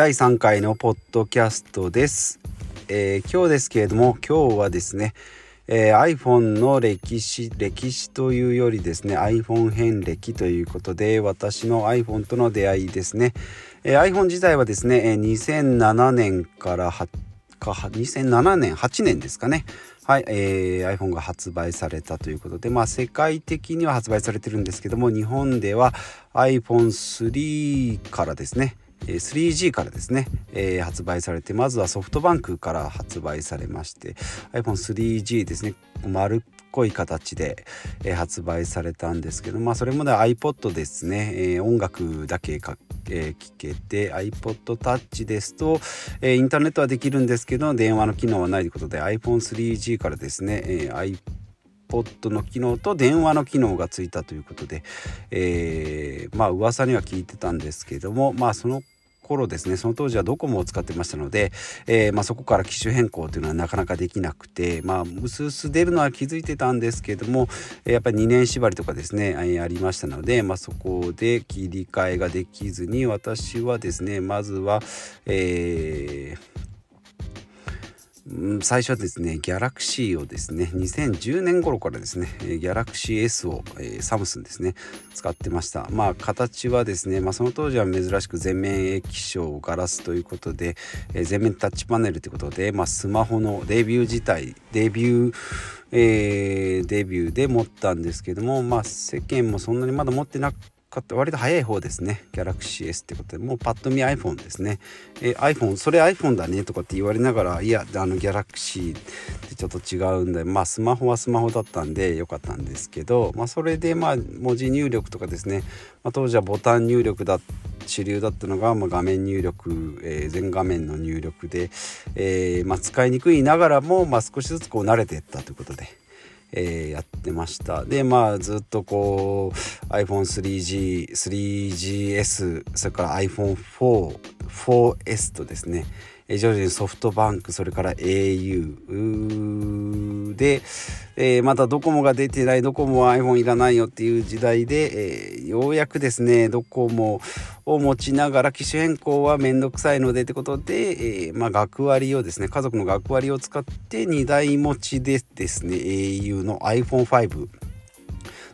第3回のポッドキャストです、えー、今日ですけれども今日はですね、えー、iPhone の歴史歴史というよりですね iPhone 遍歴ということで私の iPhone との出会いですね、えー、iPhone 自体はですね2007年からか2007年8年ですかね。はい、えー、iPhone が発売されたということで、まあ、世界的には発売されてるんですけども日本では iPhone3 からですね 3G からですね、えー、発売されてまずはソフトバンクから発売されまして iPhone3G ですね丸っこい形で、えー、発売されたんですけどまあそれもね iPod ですね、えー、音楽だけか、え、聞けて iPod Touch ですと、えインターネットはできるんですけど電話の機能はないということで iPhone3G からですね、えー、iPod の機能と電話の機能がついたということで、えー、まあ噂には聞いてたんですけどもまあその頃ですねその当時はドコモを使ってましたので、えー、まあ、そこから機種変更というのはなかなかできなくてまあうすうす出るのは気づいてたんですけどもやっぱり2年縛りとかですねありましたので、まあ、そこで切り替えができずに私はですねまずは、えー最初はですねギャラクシーをですね2010年頃からですねギャラクシー S を、えー、サムスンですね使ってました。まあ形はですね、まあ、その当時は珍しく全面液晶ガラスということで、えー、全面タッチパネルということで、まあ、スマホのデビュー自体デビューえー、デビューで持ったんですけどもまあ世間もそんなにまだ持ってなく買って割と早い方ですね。Galaxy S ってことで。もうパッと見 iPhone ですね。え iPhone それ iPhone だねとかって言われながらいやあの Galaxy ってちょっと違うんでまあスマホはスマホだったんで良かったんですけどまあそれでまあ文字入力とかですね、まあ、当時はボタン入力だ主流だったのが、まあ、画面入力、えー、全画面の入力で、えーまあ、使いにくいながらも、まあ、少しずつこう慣れていったということで。えー、やってました。でまあずっとこう iPhone3G、3GS それから iPhone4、4S とですねえ徐々にソフトバンクそれから au で、えー、またドコモが出てないドコモは iPhone いらないよっていう時代で、えー、ようやくですねドコモを持ちながら機種変更はめんどくさいのでってことで、えー、まあ、学割をですね家族の学割を使って2台持ちでですね au の iPhone5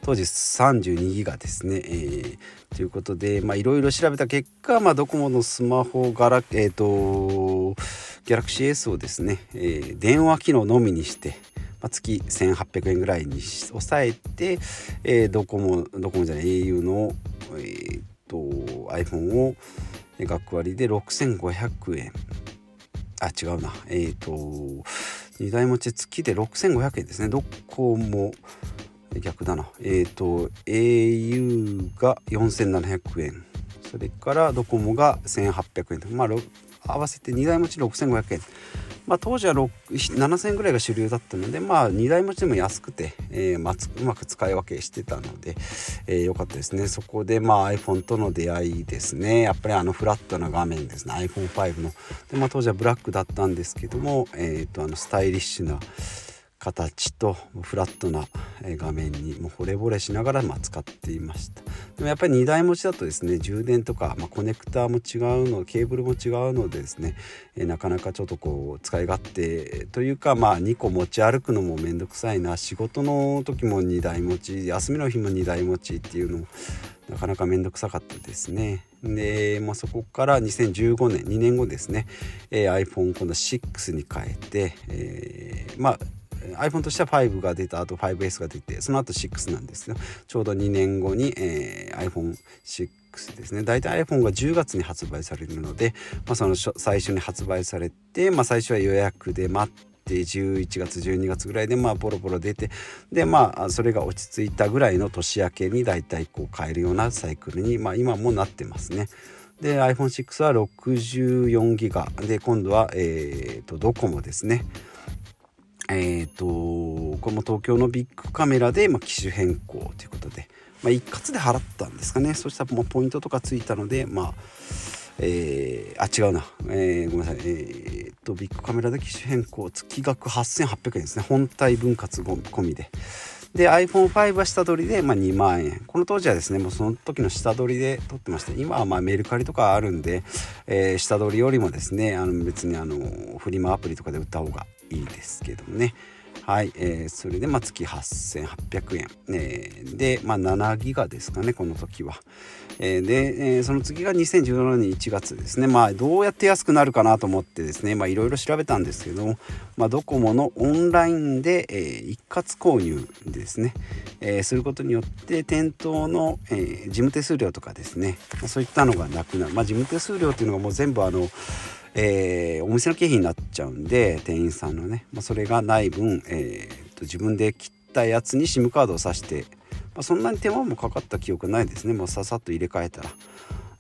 当時32ギガですね、えー、ということでいろいろ調べた結果、まあ、ドコモのスマホガラえっ、ー、とギャラクシー S をですね、えー、電話機能のみにして、まあ、月1800円ぐらいに抑えて、えー、ドコモドコモじゃない au の、えーと、iPhone を学割で6500円。あ違うな。えっ、ー、と2台持ち月で6500円ですね。ドコモ逆だな。えっ、ー、と au が4700円。それからドコモが1800円まあ合わせて2台持ち6500円。まあ当時は7000円ぐらいが主流だったのでまあ2台持ちでも安くて、えー、まあ、うまく使い分けしてたので、えー、よかったですね。そこでまあ iPhone との出会いですね。やっぱりあのフラットな画面ですね。iPhone5 の。で、まあ、当時はブラックだったんですけども、えー、とあのスタイリッシュな形とフラットな画面にもう惚れ惚れしながらま使っていましたでもやっぱり2台持ちだとですね充電とか、ま、コネクターも違うのケーブルも違うのでですね、なかなかちょっとこう使い勝手というかまあ2個持ち歩くのもめんどくさいな仕事の時も2台持ち休みの日も2台持ちっていうのもなかなか面倒くさかったですね。で、まあ、そこから2015年2年後ですね、iPhone6 に変えて、えー、まあ iPhone としては5が出た後 5S が出てその後6なんですけどちょうど2年後に、えー、iPhone6 ですね。大体 iPhone が10月に発売されるので、まあ、その最初に発売されて、まあ、最初は予約で待って11月12月ぐらいでまあボロボロ出てでまあそれが落ち着いたぐらいの年明けに大体こう買えるようなサイクルに、まあ、今もなってますね。で iPhone6 は64ギガ。で今度は、えーとドコモですね。えっ、ー、とこれも東京のビッグカメラで、まあ、機種変更ということで、まあ、一括で払ったんですかね。そうしたらもうポイントとかついたのでまあえー、あ違うな、えー、ごめんなさい。えー、っとビッグカメラで機種変更月額8800円ですね。本体分割込みで。で iPhone5 は下取りで、まあ、2万円。この当時はですねもうその時の下取りで取ってまして今はまあメルカリとかあるんで、えー、下取りよりもですねあの別にあのフリマアプリとかで売った方がいいですけどね。はい、えー、それでまあ月8800円、えー、で、まあ、7ギガですかねこの時は、えー、で、えー、その次が2017年1月ですね。まあどうやって安くなるかなと思ってですねまあいろいろ調べたんですけども、まあ、ドコモのオンラインで、えー、一括購入ですね、えー、することによって店頭の、えー、事務手数料とかですね、そういったのがなくなる。まあ事務手数料っていうのがもう全部あのえー、お店の経費になっちゃうんで店員さんのね、まあ、それがない分、えー、と自分で切ったやつに SIM カードを挿して、まあ、そんなに手間もかかった記憶ないですね。もうささっと入れ替えたら。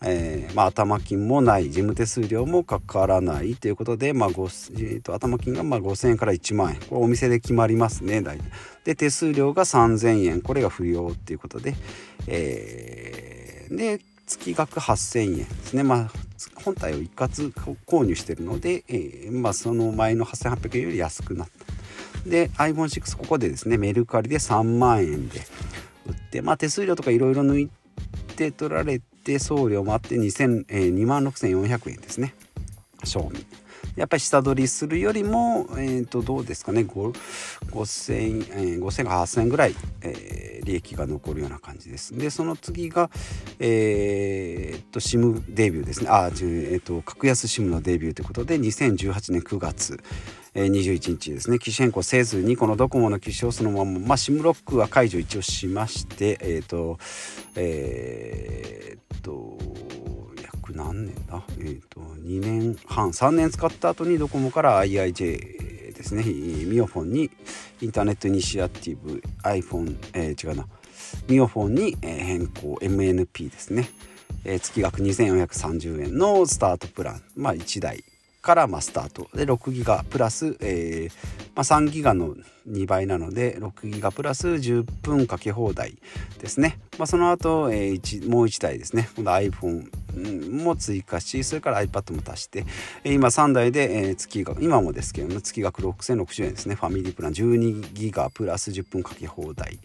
えーまあ、頭金もない事務手数料もかからないということで、まあえーと、頭金がまあ5,000円から1万円。これお店で決まりますね大体。で手数料が3,000円。これが不要っていうことで、えー、で月額8,000円ですね。まあ本体を一括購入してるので、えー、まあ、その前の8800円より安くなった。で iPhone6 ここでですねメルカリで3万円で売って、まあ、手数料とかいろいろ抜いて取られて送料もあって2万6400円ですね。賞味。やっぱり下取りするよりも、えー、とどうですかね。5000、えー、5000か8000ぐらい、えー、利益が残るような感じです。でその次がえー、っと SIM デビューですね。あ、えー、っと格安 SIM のデビューということで2018年9月21日ですね。機種変更せずにこのドコモの機種をそのまま、まあ、SIM ロックは解除一応しましてえっ、とえっと何年だえっ、ー、と2年半。3年使った後にドコモから IIJ ですね。ミオフォンにインターネットイニシアティブ iPhone、えー、違うな。ミオフォンに変更 MNP ですね、えー、月額2430円のスタートプラン。まあ1台。からまスタート。で6ギガプラス、えーまあ、3ギガの2倍なので6ギガプラス10分かけ放題ですね、まあ、その後、えー、もう1台ですね。今度 iPhone も追加しそれから iPad も足して今3台で、えー、月額今もですけども月額6060円ですね。ファミリープラン12ギガプラス10分かけ放題。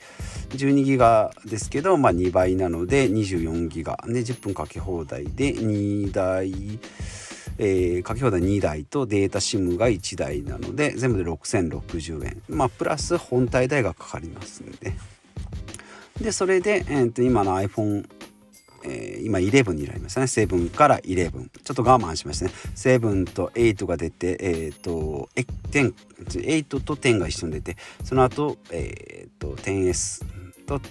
12ギガですけど、まあ、2倍なので24ギガ。で10分かけ放題で2台えー、かけ放題2台とデータ SIM が1台なので全部で6060円。まあプラス本体代がかかりますんで。でそれで、えー、と今の iPhone えー、今11になりましたね。7から11ちょっと我慢しましたね。7と8が出てえっ、ー、と10 8と10が一緒に出てその後えっ、ー、と 10S と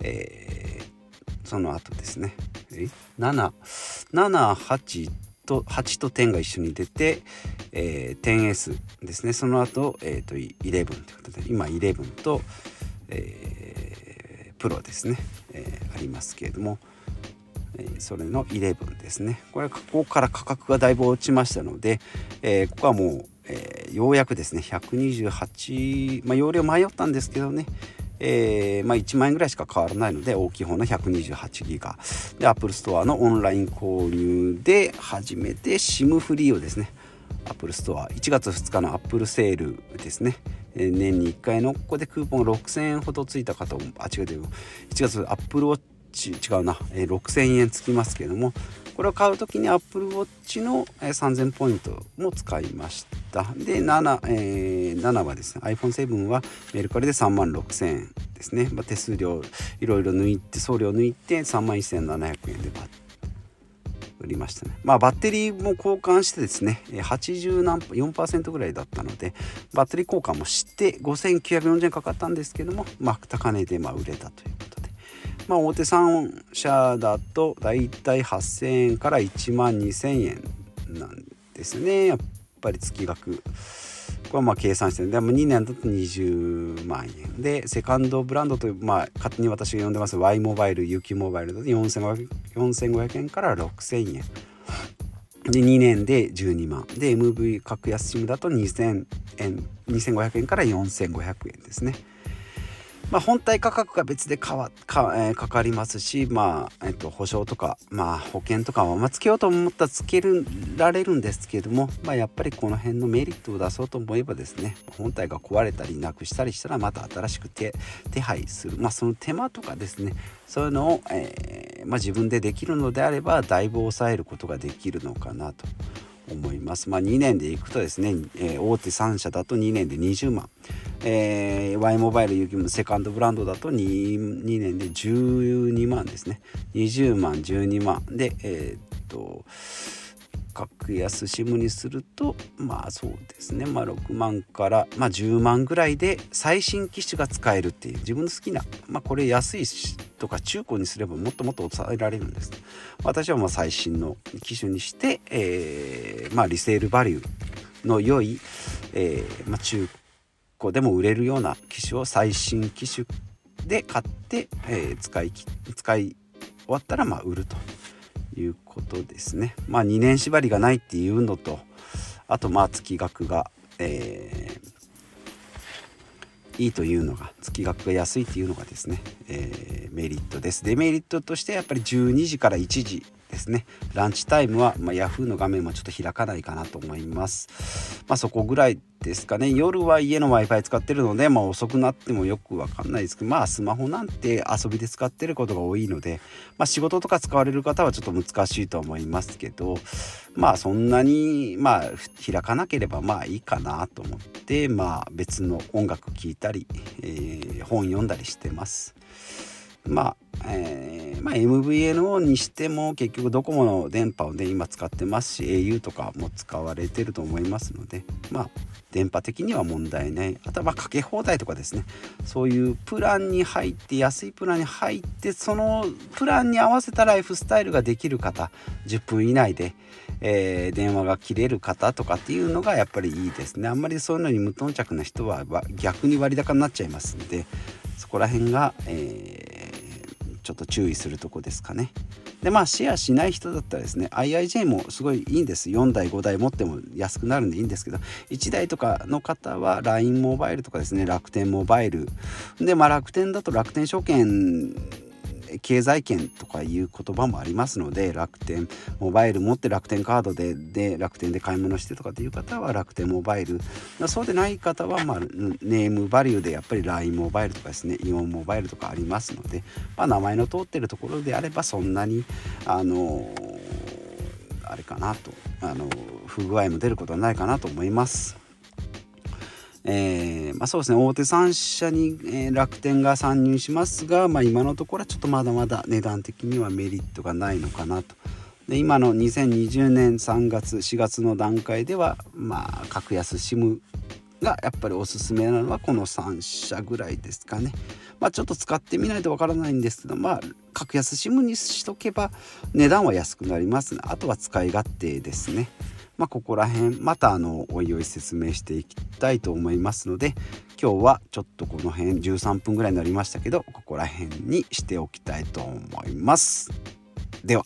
えっー、その後ですね。778と8と10が一緒に出て、えー、10S ですね。その後、えーと、11ということで今11と、えー、プロですね、えー、ありますけれども、えー、それの11ですね。これここから価格がだいぶ落ちましたので、えー、ここはもう、えー、ようやくですね。128、まあ、容量迷ったんですけどね。えーまあ、1万円ぐらいしか変わらないので大きい方の128ギガ。で Apple Store のオンライン購入で初めて SIM フリーをですね Apple Store 1月2日の Apple セールですね。年に1回のここでクーポン6000円ほどついたかとあ違う違う1月 Apple Watch 違うな、6000円つきますけどもこれを買う時に Apple Watch の3000ポイントも使いました。で 7,、えー、7はですね iPhone7 はメルカリで3万6000円ですね、まあ、手数料いろいろ抜いて送料抜いて3万1700円でバッ売りましたね。まあバッテリーも交換してですね80何4%ぐらいだったのでバッテリー交換もして5940円かかったんですけどもまあ高値でま売れたということまあ、大手3社だとだいたい8,000円から1万2,000円なんですね。やっぱり月額。これはまあ計算してるでも2年だと20万円。でセカンドブランドという、まあ、勝手に私が呼んでます。Y モバイル UQ モバイルだと4500 4500円から6,000円。で2年で12万。で MV 格安 SIM だと2000円2500円から4500円ですね。まあ、本体価格が別でかわか,、えー、かかりますし、まあえーと、保証とか、まあ、保険とかは、ま、つけようと思ったらつけられるんですけれども、まあ、やっぱりこの辺のメリットを出そうと思えばですね本体が壊れたりなくしたりしたらまた新しく手手配する、まあ、その手間とかですねそういうのを、えー、まあ、自分でできるのであればだいぶ抑えることができるのかなと。思います。まあ、2年でいくとですね、えー、大手3社だと2年で20万、えー、Y モバイルユキムセカンドブランドだと 2, 2年で12万ですね。20万12万。でえー、っと格安 SIM にするとまあそうですね。まあ6万から、まあ、10万ぐらいで最新機種が使えるっていう自分の好きなまあこれ安いとか中古にすればもっともっと抑えられるんです。私はまあ最新の機種にして、えー、まあリセールバリューの良い、えーまあ、中古でも売れるような機種を最新機種で買って、えー、使い使い終わったらまあ売ると。いうことですね。まあ2年縛りがないっていうのとあとまあ月額が、えー、いいというのが月額が安いっていうのがですね、えー、メリットです。デメリットとしてやっぱり12時から1時ですね。ランチタイムは、まあ、Yahoo の画面もちょっと開かないかなと思います。まあそこぐらいですかね。夜は家の w i f i 使ってるので、まあ、遅くなってもよくわかんないですけどまあスマホなんて遊びで使ってることが多いので、まあ、仕事とか使われる方はちょっと難しいと思いますけどまあそんなにまあ開かなければまあいいかなと思ってまあ別の音楽聴いたり、えー、本読んだりしてます。まあえー、まあ、MVNO にしても結局ドコモの電波をね今使ってますし au とかも使われてると思いますのでまあ電波的には問題ない。あとはかけ放題とかですね。そういうプランに入って安いプランに入ってそのプランに合わせたライフスタイルができる方10分以内で、えー、電話が切れる方とかっていうのがやっぱりいいですね。あんまりそういうのに無頓着な人は逆に割高になっちゃいますんでそこら辺が、えーちょっと注意するとこですかね。でまあシェアしない人だったらですね IIJ もすごいいいんです4台5台持っても安くなるんでいいんですけど1台とかの方は LINE モバイルとかですね楽天モバイルでまあ楽天だと楽天証券経済圏とかいう言葉もありますので楽天モバイル持って楽天カードでで楽天で買い物してとかっていう方は楽天モバイルそうでない方は、まあ、ネームバリューでやっぱり LINE モバイルとかですねイオンモバイルとかありますので、まあ、名前の通ってるところであればそんなにあのあれかなとあの不具合も出ることはないかなと思います。えー、まあ、そうですね大手3社に、えー、楽天が参入しますが、まあ、今のところはちょっとまだまだ値段的にはメリットがないのかなと。で今の2020年3月4月の段階ではまあ格安 SIM がやっぱりおすすめなのはこの3社ぐらいですかね。まあ、ちょっと使ってみないとわからないんですけどまあ格安 SIM にしとけば値段は安くなりますあとは使い勝手ですね。まあ、ここら辺またあのおいおい説明していきたいと思いますので今日はちょっとこの辺13分ぐらいになりましたけどここら辺にしておきたいと思います。では